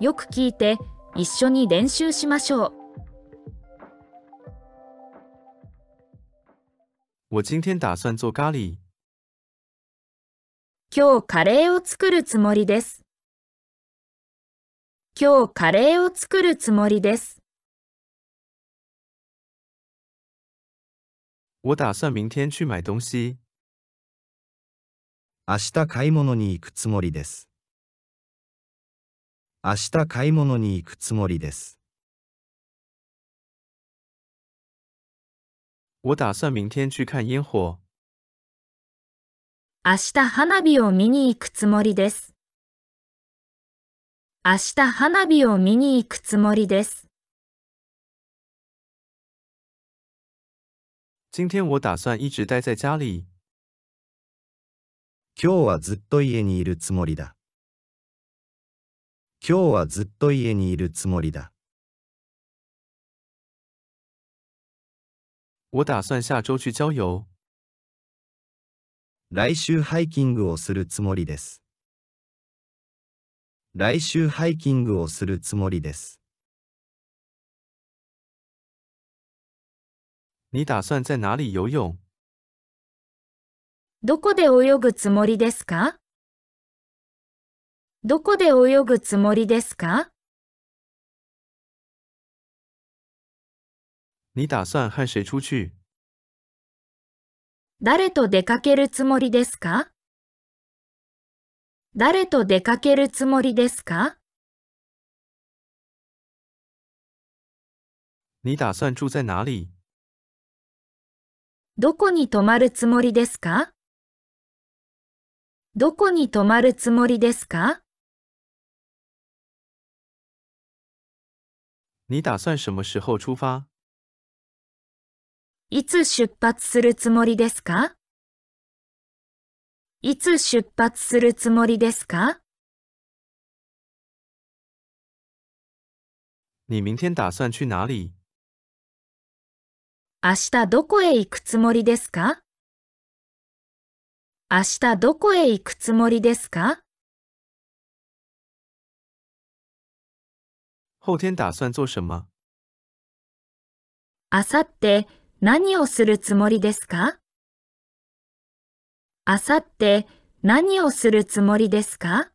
よく聞いて一緒に練習しましょう。我今天打算做咖喱。今日カレーを作るつもりです。今日カレーを作るつもりです。我打算明天去买东西。明日買い物に行くつもりです。明日買い物に行くつもりです。我打算明天去看烟火。明日花火を見に行くつもりです。明日花火を見に行くつもりです。今天我打算一直待在家里。今日はずっと家にいるつもりだ。今日はずっと家にいるつもりだ。我打算下周去郊游。来週ハイキングをするつもりです。来週ハイキングをするつもりです。你打算在哪里游泳？どこで泳ぐつもりですか？どこで泳ぐつもりですか？你打算和谁出去？誰と出かけるつもりですか？誰と出かけるつもりですか？你打算住在哪里？どこに泊まるつもりですか？どこに泊まるつもりですか？你打算什么时候出发？いつ出発するつもりですか？いつ出発するつもりですか？你明天打算去哪里？明日どこへ行くつもりですか？明日どこへ行くつもりですか？后天打算做什么？あさって何をするつもりですか？あさって何をするつもりですか？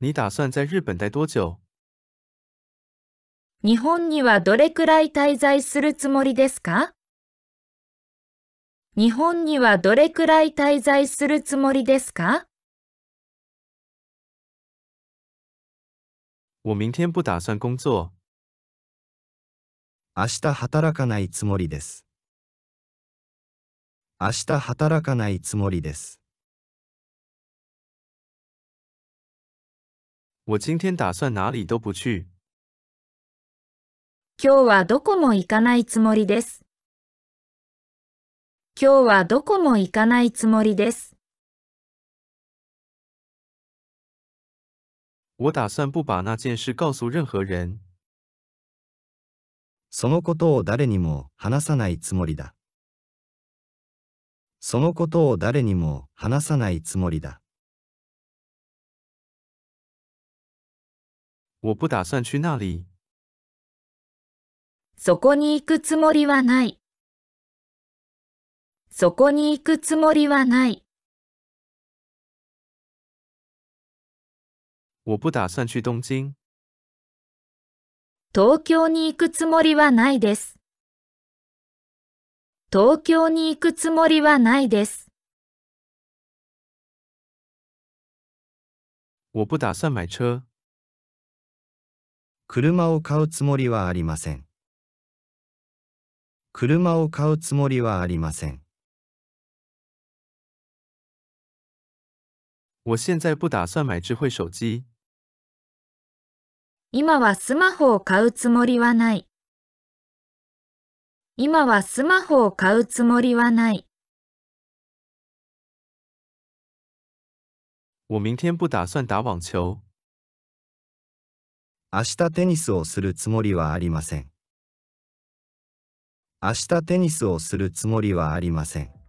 你打算在日本待多久？日本にはどれくらい滞在するつもりですか？日本にはどれくらい滞在するつもりですか？我明天不打算工作。明日働かないつもりです。明日働かないつもりです。我今天打算哪里都不去。今日はどこも行かないつもりです。今日はどこも行かないつもりです。我打算不把那件事告诉任何人。そのことを誰にも話さないつもりだ。そのことを誰にも話さないつもりだ。我不打算去那里。そこに行くつもりはない。そこに行くつもりはない。我不打算去东京。東京に行くつもりはないです。東京に行くつもりはないです。我不打算买车。車を買うつもりはありません。車を買うつもりはありません。我现在不打算买智慧手机。今はスマホを買うつもりはない。今はスマホを買うつもりはない。我明天不打算打网球。明日テニスをするつもりはありません。明日テニスをするつもりはありません。